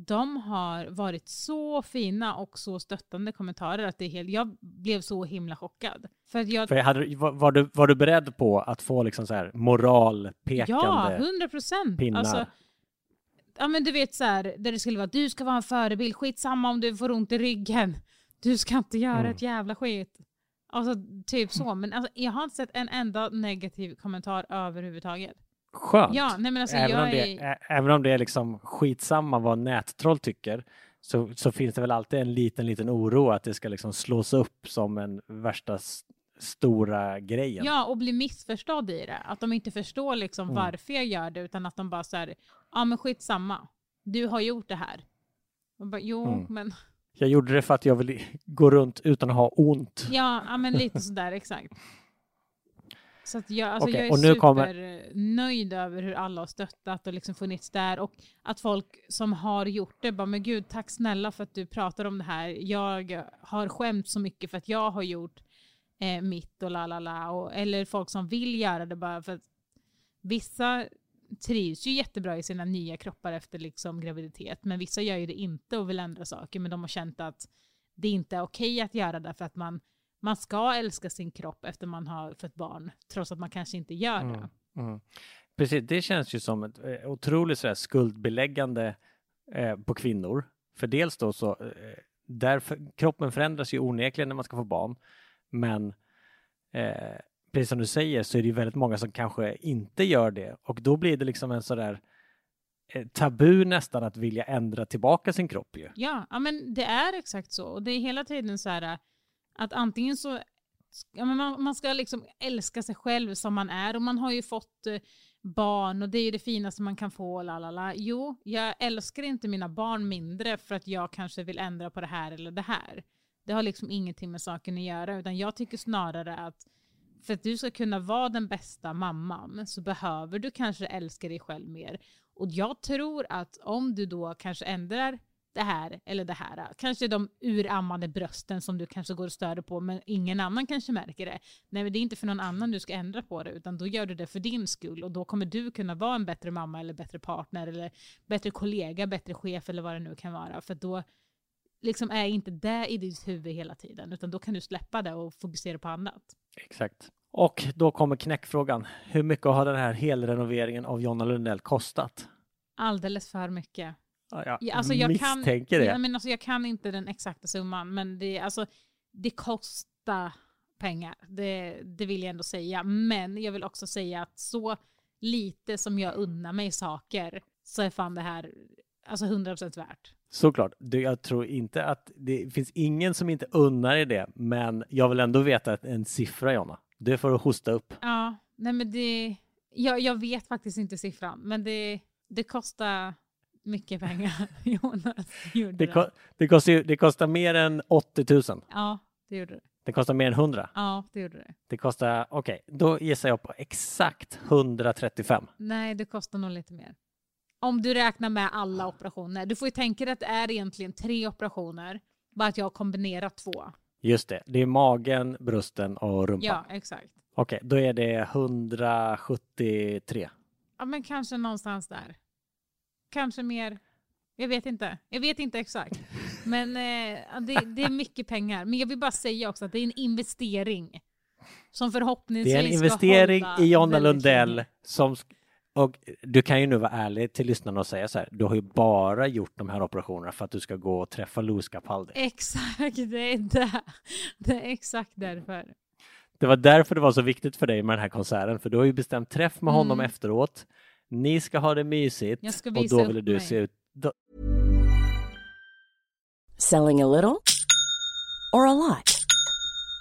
de har varit så fina och så stöttande kommentarer att det är helt, jag blev så himla chockad. För jag, För hade, du- var, du, var du beredd på att få liksom så här moralpekande? ja, hundra procent. Alltså, ja men du vet så här, där det skulle vara du ska vara en förebild, skitsamma om du får ont i ryggen. Du ska inte göra Mm. ett jävla skit. Alltså typ så, men alltså, jag har inte sett en enda negativ kommentar överhuvudtaget. Skönt. Ja, nej men alltså även, om det, är... även om det är liksom skitsamma vad nättroll tycker så, så finns det väl alltid en liten, liten oro att det ska liksom slås upp som en värsta stora grejen. Ja, och bli missförstådd i det. Att de inte förstår liksom Mm. varför jag gör det, utan att de bara säger ja men skitsamma, du har gjort det här. Och bara, jo, Mm. men Jag gjorde det för att jag vill gå runt utan att ha ont. ja, ja men lite sådär exakt. Så jag, alltså Okej, jag är och nu kommer- supernöjd över hur alla har stöttat och liksom funnits där och att folk som har gjort det bara, men gud tack snälla för att du pratar om det här. Jag har skämt så mycket för att jag har gjort eh, mitt och la la la eller folk som vill göra det bara för att vissa trivs ju jättebra i sina nya kroppar efter liksom graviditet men vissa gör ju det inte och vill ändra saker men de har känt att det inte är okej att göra det för att man, man ska älska sin kropp efter man har fött barn trots att man kanske inte gör det. Mm. Mm. Precis, det känns ju som ett eh, otroligt sådär skuldbeläggande eh, på kvinnor. För dels då så, eh, därför, kroppen förändras ju onekligen när man ska få barn. Men eh, precis som du säger så är det ju väldigt många som kanske inte gör det och då blir det liksom en sådär eh, tabu nästan att vilja ändra tillbaka sin kropp ju. Ja, ja, men det är exakt så. Och det är hela tiden så här att antingen så ja, men man, man ska liksom älska sig själv som man är och man har ju fått eh, barn och det är ju det finaste man kan få. Lalala. Jo, jag älskar inte mina barn mindre för att jag kanske vill ändra på det här eller det här. Det har liksom ingenting med saken att göra, utan jag tycker snarare att för att du ska kunna vara den bästa mamman så behöver du kanske älska dig själv mer. Och jag tror att om du då kanske ändrar det här eller det här, kanske de urammade brösten som du kanske går och stör på men ingen annan kanske märker det. Nej men det är inte för någon annan du ska ändra på det utan då gör du det för din skull och då kommer du kunna vara en bättre mamma eller bättre partner eller bättre kollega, bättre chef eller vad det nu kan vara. För då liksom är inte det i ditt huvud hela tiden utan då kan du släppa det och fokusera på annat. Exakt. Och då kommer knäckfrågan. Hur mycket har den här helrenoveringen av Jonna Lundell kostat? Alldeles för mycket. Ja, jag Ja, alltså jag kan, misstänker det. Ja, men alltså jag kan inte den exakta summan, men det, alltså, det kostar pengar. Det, det vill jag ändå säga. Men jag vill också säga att så lite som jag unnar mig saker så är fan det här alltså 100% värt. Såklart. Du, jag tror inte att det finns ingen som inte unnar dig det, men jag vill ändå veta en siffra, Jonna. Det får du hosta upp. Ja, nej men det... Jag, jag vet faktiskt inte siffran, men det, det kostar mycket pengar. Jonas gjorde Det, ko- det, kostar, det kostar mer än 80 000. Ja, det gjorde det. Det kostar mer än 100. Ja, det gjorde det. Det kostar, okej, då gissar jag på exakt 135. Nej, det kostar nog lite mer. Om du räknar med alla operationer. Du får ju tänka dig att det är egentligen tre operationer, bara att jag har kombinerat två. Just det, det är magen, brösten och rumpan. Ja, exakt. Okej, då är det 173. Ja, men kanske någonstans där. Kanske mer. Jag vet inte. Jag vet inte exakt. Men eh, det, det är mycket pengar. Men jag vill bara säga också att det är en investering. Som förhoppningsvis Det är en investering i Jonna Lundell som och du kan ju nu vara ärlig till lyssnarna och säga så här. Du har ju bara gjort de här operationerna för att du ska gå och träffa Louis Capaldi. Exakt, det är det. Det är exakt därför. Det var därför det var så viktigt för dig med den här konserten, för du har ju bestämt träff med honom Mm. efteråt. Ni ska ha det mysigt Jag ska och då ville du mig. se ut. Då, Selling a little or a lot?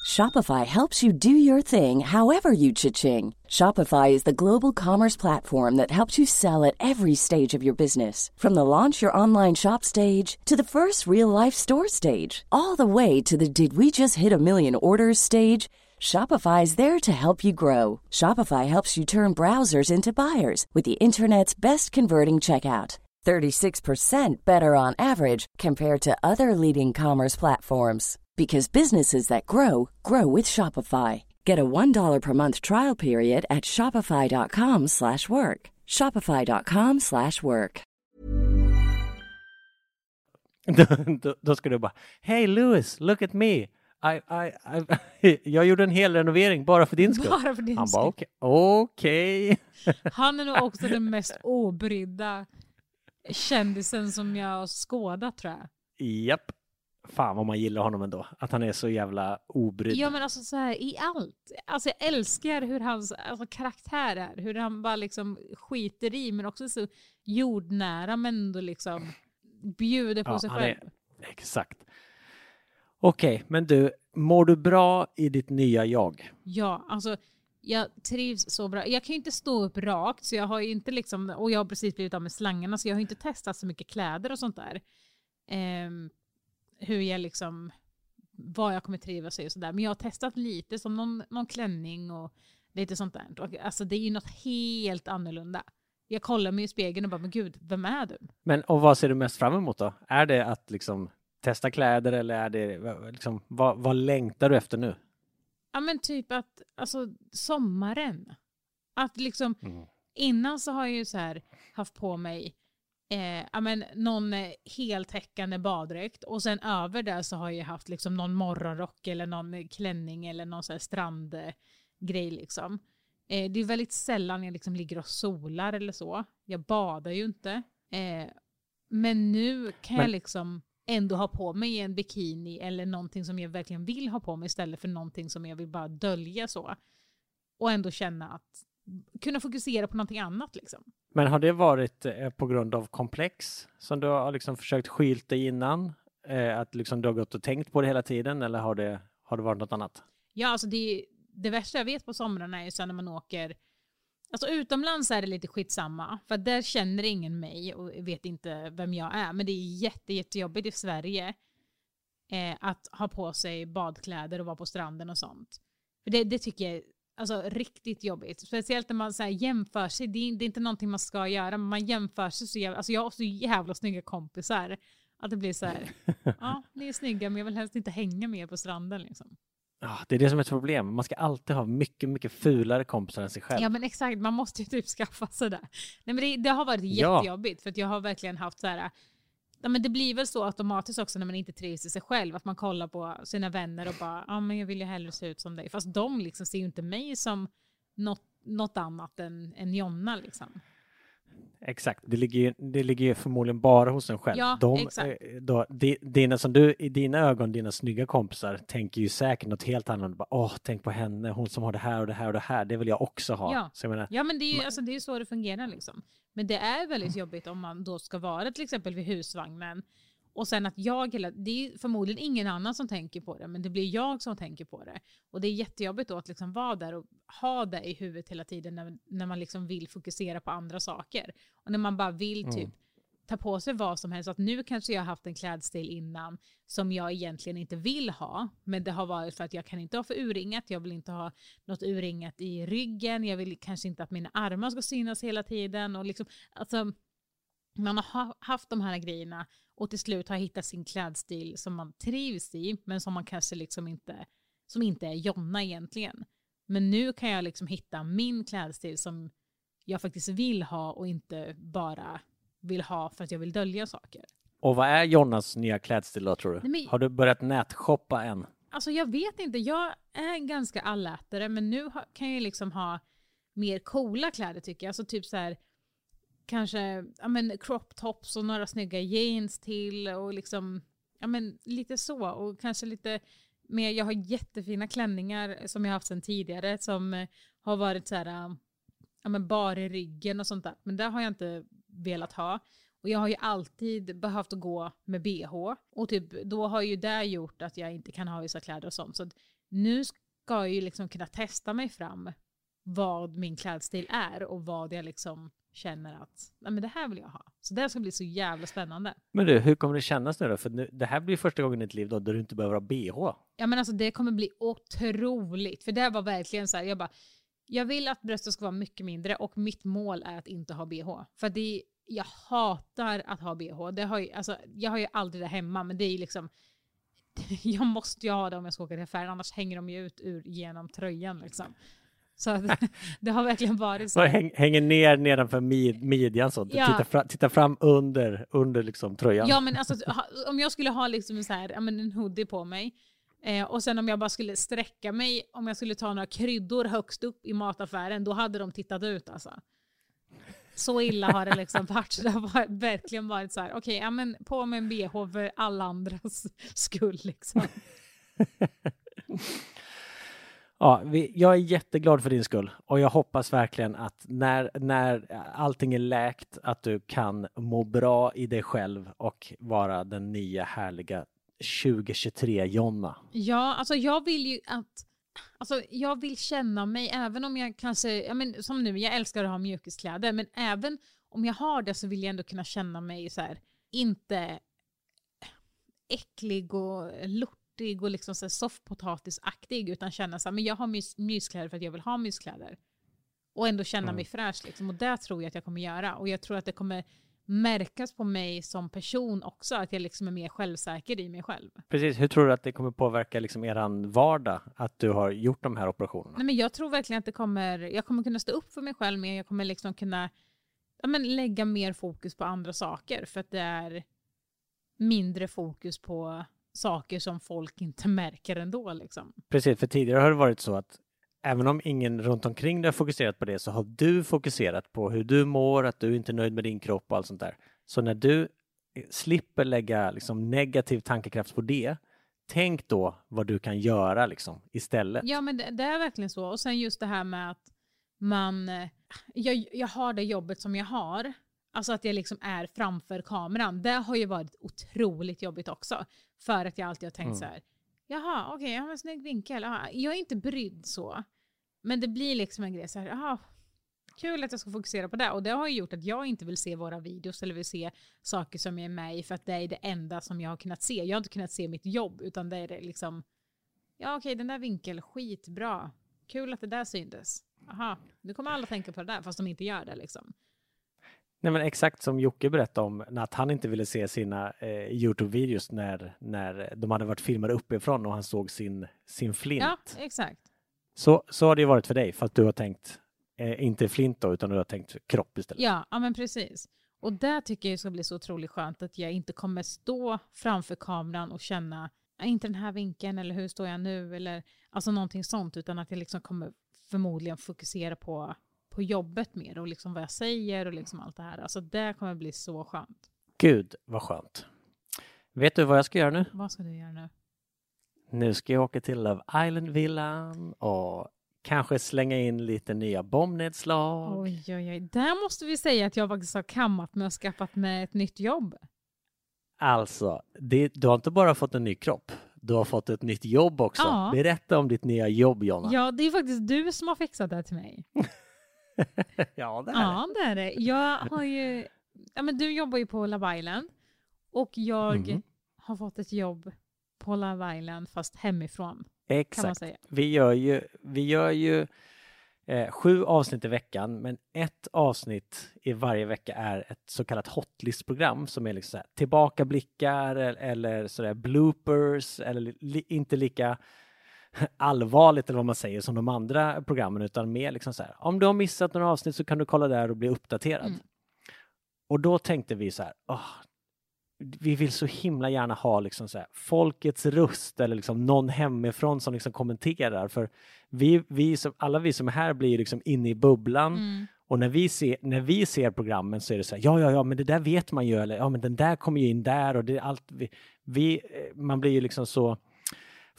Shopify helps you do your thing however you cha-ching. Shopify is the global commerce platform that helps you sell at every stage of your business. From the launch your online shop stage to the first real life store stage, all the way to the did we just hit a million orders stage. Shopify is there to help you grow. Shopify helps you turn browsers into buyers with the internet's best converting checkout. 36% better on average compared to other leading commerce platforms because businesses that grow grow with Shopify. Get a $1 per month trial period at shopify.com/work. shopify.com/work. då, då, ska du bara, Hey Louis, look at me. I, I, I, jag gjorde en hel renovering bara för din skull. Bara för din Han skull. bara okej, okej. Han är nog också den mest obrydda kändisen som jag har skådat tror jag. Japp. Fan vad man gillar honom ändå. Att han är så jävla obrydd. Ja men alltså så här i allt. Alltså jag älskar hur hans alltså, karaktär är. Hur han bara liksom skiter i men också så jordnära men ändå liksom bjuder på Ja, sig han själv. är- Exakt. Okej, men du, mår du bra i ditt nya jag? Ja, alltså jag trivs så bra. Jag kan ju inte stå upp rakt så jag har inte liksom, och jag har precis blivit av med slangarna så jag har inte testat så mycket kläder och sånt där. Ehm, hur jag liksom, vad jag kommer trivas i och sådär. Men jag har testat lite som någon, någon klänning och lite sånt där. Och, alltså det är ju något helt annorlunda. Jag kollar mig i spegeln och bara, men gud, vem är du? Men och vad ser du mest fram emot då? Är det att liksom testa kläder eller är det liksom, vad, vad längtar du efter nu? Ja men typ att, alltså sommaren. Att liksom, Mm. innan så har jag ju så här haft på mig eh, ja, men någon eh, heltäckande baddräkt och sen över det så har jag haft liksom någon morgonrock eller någon klänning eller någon så här strandgrej liksom. Eh, det är väldigt sällan jag liksom ligger och solar eller så. Jag badar ju inte. Eh, men nu kan jag Men- liksom ändå ha på mig en bikini eller någonting som jag verkligen vill ha på mig istället för någonting som jag vill bara dölja så. Och ändå känna att kunna fokusera på någonting annat liksom. Men har det varit eh, på grund av komplex som du har liksom försökt skylta dig innan? Eh, att liksom du har gått och tänkt på det hela tiden eller har det, har det varit något annat? Ja, alltså det, det värsta jag vet på somrarna är ju sen när man åker Alltså utomlands är det lite skitsamma, för där känner ingen mig och vet inte vem jag är. Men det är jätte, jättejobbigt i Sverige. eh, att ha på sig badkläder och vara på stranden och sånt. För det, det tycker jag är alltså, riktigt jobbigt. Speciellt när man så här, jämför sig. Det är, det är inte någonting man ska göra, men man jämför sig så jävla... Alltså jag har så jävla snygga kompisar. Att det blir så här, ja, ni är snygga men jag vill helst inte hänga med er på stranden liksom. Ja, det är det som är ett problem. Man ska alltid ha mycket, mycket fulare kompisar än sig själv. Ja men exakt, man måste ju typ skaffa sig det. Nej men det, det har varit Ja. jättejobbigt för att jag har verkligen haft så här. Ja, men det blir väl så automatiskt också när man inte trivs i sig själv, att man kollar på sina vänner och bara, ja men jag vill ju hellre se ut som dig. Fast de liksom ser ju inte mig som något, något annat än, än Jonna liksom. Exakt, det ligger, ju, det ligger ju förmodligen bara hos en själv. Ja, De, exakt. eh, Då, di, dina, som du, I dina ögon, dina snygga kompisar, tänker ju säkert något helt annat. Bara, Åh, tänk på henne, hon som har det här och det här och det här, det vill jag också ha. Ja. Så jag menar, Ja men det är ju alltså, det är så det fungerar liksom. Men det är väldigt jobbigt om man då ska vara till exempel vid husvagnen och sen att jag hela, det är förmodligen ingen annan som tänker på det men det blir jag som tänker på det. Och det är jättejobbigt då att liksom vara där och ha det i huvudet hela tiden när, när man liksom vill fokusera på andra saker. Och när man bara vill typ ta på sig vad som helst. Att nu kanske jag har haft en klädstil innan som jag egentligen inte vill ha. Men det har varit för att jag kan inte ha för urringat. Jag vill inte ha något urringat i ryggen. Jag vill kanske inte att mina armar ska synas hela tiden. Och liksom, alltså, man har ha- haft de här grejerna och till slut har hittat sin klädstil som man trivs i. Men som man kanske liksom inte, som inte är Jonna egentligen. Men nu kan jag liksom hitta min klädstil som jag faktiskt vill ha och inte bara vill ha för att jag vill dölja saker. och vad är Jonas nya klädstil då tror du? Men- Har du börjat nätshoppa än? Alltså jag vet inte, jag är ganska allätare men nu kan jag liksom ha mer coola kläder tycker jag. Alltså typ så här kanske ja men crop tops och några snygga jeans till och liksom ja men lite så och kanske lite mer, jag har jättefina klänningar som jag haft sedan tidigare som eh, har varit så här um, ja men bar i ryggen och sånt där men det har jag inte velat ha. Och jag har ju alltid behövt gå med bh. Och typ, då har ju det gjort att jag inte kan ha vissa kläder och sånt. Så att nu ska jag ju liksom kunna testa mig fram vad min klädstil är och vad jag liksom känner att Nej, men det här vill jag ha. Så det ska bli så jävla spännande. Men du, hur kommer det kännas nu då? För nu, det här blir första gången i ditt liv då, där du inte behöver ha bh. Ja men alltså det kommer bli otroligt. För det var verkligen så här, jag bara, jag vill att brösten ska vara mycket mindre och mitt mål är att inte ha bh. För det jag hatar att ha bh. Det har ju, alltså, jag har ju aldrig det hemma men det är ju liksom, jag måste ju ha det om jag ska åka till affären annars hänger de ju ut ur genom tröjan liksom. Så det har verkligen varit så. Häng, hänger ner nedanför mid, midjan så. Ja. Titta, fra, titta fram under, under liksom tröjan. Ja men alltså om jag skulle ha liksom så här, en hoodie på mig eh, och sen om jag bara skulle sträcka mig, om jag skulle ta några kryddor högst upp i mataffären, då hade de tittat ut alltså. Så illa har det liksom varit. Det har verkligen varit så här, okej, ja men på med en bh för alla andras skull liksom. Ja, vi, jag är jätteglad för din skull och jag hoppas verkligen att när, när allting är läkt att du kan må bra i dig själv och vara den nya härliga 2023-Jonna. Ja, alltså jag vill ju att Alltså jag vill känna mig, även om jag kanske, ja men som nu, jag älskar att ha mjukiskläder, men även om jag har det så vill jag ändå kunna känna mig så här, inte äcklig och lortig och liksom så soffpotatisaktig, utan känna så här, men jag har mys, myskläder för att jag vill ha myskläder. Och ändå känna mig fräsch liksom, och det tror jag att jag kommer göra. Och jag tror att det kommer märkas på mig som person också, att jag liksom är mer självsäker i mig själv. Precis, hur tror du att det kommer påverka liksom eran vardag att du har gjort de här operationerna? Nej, men jag tror verkligen att det kommer, jag kommer kunna stå upp för mig själv mer, jag kommer liksom kunna ja, men lägga mer fokus på andra saker för att det är mindre fokus på saker som folk inte märker ändå. Liksom. Precis, för tidigare har det varit så att även om ingen runt omkring dig har fokuserat på det så har du fokuserat på hur du mår, att du inte är nöjd med din kropp och allt sånt där. Så när du slipper lägga liksom negativ tankekraft på det, tänk då vad du kan göra liksom istället. Ja men det, det är verkligen så. Och sen just det här med att man, eh, jag, jag har det jobbet som jag har. Alltså att jag liksom är framför kameran. Det har ju varit otroligt jobbigt också. För att jag alltid har tänkt Mm. så här. Jaha, okej, jag har en snygg vinkel. Aha. Jag är inte brydd så. Men det blir liksom en grej så här, jaha, kul att jag ska fokusera på det. Och det har ju gjort att jag inte vill se våra videos eller vill se saker som jag är med i för att det är det enda som jag har kunnat se. Jag har inte kunnat se mitt jobb utan det är det liksom, ja okej den där vinkeln, skitbra. Kul att det där syntes. Aha, nu kommer alla tänka på det där fast de inte gör det liksom. Nej, men exakt som Jocke berättade om att han inte ville se sina eh, Youtube-videos när, när de hade varit filmade uppifrån och han såg sin, sin flint. Ja, exakt. Så, så har det ju varit för dig, för att du har tänkt, eh, inte flint då, utan du har tänkt kropp istället. Ja, ja men precis. Och där tycker jag ska bli så otroligt skönt att jag inte kommer stå framför kameran och känna, "Ah, inte den här vinkeln eller hur står jag nu eller alltså någonting sånt, utan att jag liksom kommer förmodligen fokusera på, på jobbet mer och liksom vad jag säger och liksom allt det här. Alltså det kommer bli så skönt. Gud, vad skönt. Vet du vad jag ska göra nu? Vad ska du göra nu? Nu ska jag åka till Love Island-villan och kanske slänga in lite nya bombnedslag. Oj, oj, oj. Där måste vi säga att jag faktiskt har kammat mig och skaffat mig ett nytt jobb. Alltså, det, du har inte bara fått en ny kropp, du har fått ett nytt jobb också. Ja. Berätta om ditt nya jobb, Jonna. Ja, det är faktiskt du som har fixat det till mig. ja det är det. Ja, det är det. Jag har ju... Ja, men du jobbar ju på Love Island och jag Mhm. har fått ett jobb på Love Island fast hemifrån Exakt. Vi gör ju, vi gör ju eh, sju avsnitt i veckan, men ett avsnitt i varje vecka är ett så kallat hotlist-program som är liksom så här, tillbakablickar eller, eller sådär bloopers eller li, inte lika allvarligt eller vad man säger som de andra programmen utan mer liksom så här, om du har missat några avsnitt så kan du kolla där och bli uppdaterad. Mm. Och då tänkte vi så här, "Åh, vi vill så himla gärna ha liksom så här, folkets röst eller liksom någon hemifrån som liksom kommenterar. För vi, vi som, alla vi som är här blir liksom inne i bubblan Mm. och när vi, ser, när vi ser programmen så är det så här, ja, ja, ja, men det där vet man ju, eller ja, men den där kommer ju in där och det är allt. Vi, vi, eh, man blir ju liksom så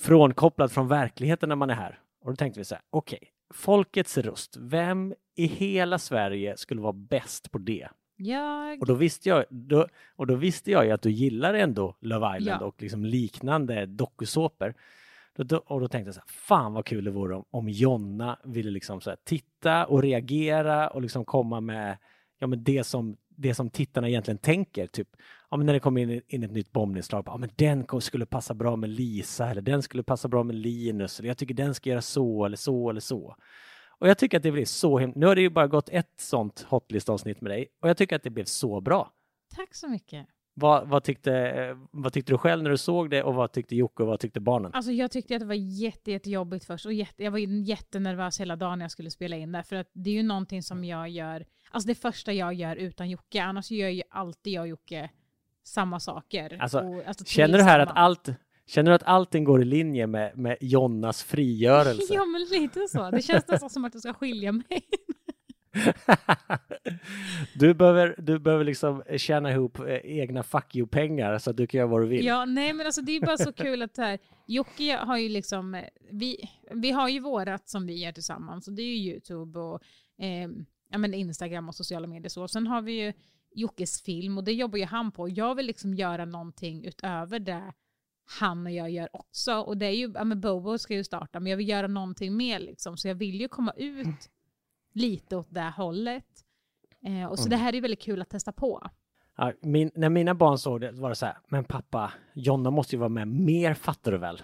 frånkopplad från verkligheten när man är här. Och då tänkte vi så här, okej, folkets röst, vem i hela Sverige skulle vara bäst på det? Jag... Och då visste jag, då, och då visste jag ju att du gillar ändå Love Island Ja. och liksom liknande dokusåpor. Och då tänkte jag så här, fan vad kul det vore om, om Jonna ville liksom så titta och reagera och liksom komma med ja, men det, som, det som tittarna egentligen tänker. Typ, ja, men när det kommer in, in ett nytt bombnedslag, ja, men den skulle passa bra med Lisa eller den skulle passa bra med Linus. Eller jag tycker den ska göra så eller så eller så. Och jag tycker att det blir så himla... Nu har det ju bara gått ett sånt hotlist-avsnitt med dig och jag tycker att det blev så bra. Tack så mycket. Vad, vad, tyckte, eh, vad tyckte du själv när du såg det och vad tyckte Jocke och vad tyckte barnen? Alltså jag tyckte att det var jätte, jättejobbigt först och jätte, jag var jättenervös hela dagen när jag skulle spela in det för att det är ju någonting som jag gör, alltså det första jag gör utan Jocke, annars gör ju alltid jag och Jocke samma saker. Alltså, och, alltså Känner du här att allt Känner du att allting går i linje med, med Jonnas frigörelse? Ja men lite så, det känns nästan som att du ska skilja mig. du, behöver, du behöver liksom tjäna ihop eh, egna fuck you-pengar så att du kan göra vad du vill. Ja, nej men alltså det är bara så kul att här, Jocke har ju liksom, eh, vi, vi har ju vårat som vi gör tillsammans och det är ju YouTube och eh, ja, men Instagram och sociala medier så. Sen har vi ju Jockes film och det jobbar ju han på. Jag vill liksom göra någonting utöver det han och jag gör också. Och det är ju, ja men Bobo ska ju starta, men jag vill göra någonting mer liksom. Så jag vill ju komma ut lite åt det hållet. Eh, och så det här är väldigt kul att testa på. Ja, min, när mina barn såg det var det så här, men pappa, Jonna måste ju vara med mer, fattar du väl?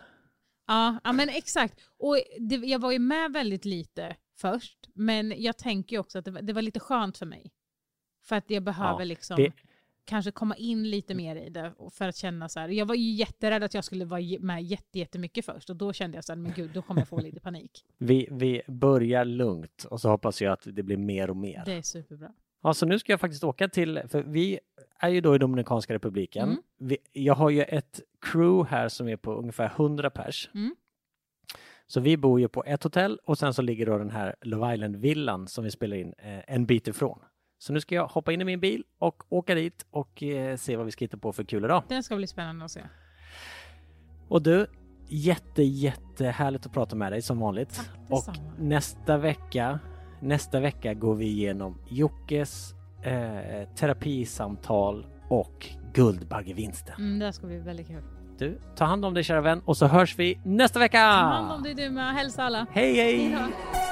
Ja, ja men exakt. Och det, jag var ju med väldigt lite först, men jag tänker också att det, var- det var lite skönt för mig. För att jag behöver Ja, liksom det- kanske komma in lite mer i det för att känna så här. Jag var ju jätterädd att jag skulle vara med jätte, jättemycket först och då kände jag så här, men gud, då kommer jag få lite panik. Vi, vi börjar lugnt och så hoppas jag att det blir mer och mer. Det är superbra. Ja, så nu ska jag faktiskt åka till, för vi är ju då i Dominikanska republiken. Mm. Vi, jag har ju ett crew här som är på ungefär 100 pers. Mm. Så vi bor ju på ett hotell och sen så ligger då den här Love Island-villan som vi spelar in eh, en bit ifrån. Så nu ska jag hoppa in i min bil och åka dit och eh, se vad vi ska hitta på för kul idag. Det ska bli spännande att se. Och du, jätte, jätte härligt att prata med dig som vanligt. Tack och nästa vecka, nästa vecka går vi igenom Jockes eh, terapisamtal och Guldbaggevinsten. Mm, det ska bli väldigt kul. Du, ta hand om dig kära vän och så hörs vi nästa vecka! Ta hand om dig du med. Hälsa alla. Hej hej! Hej då.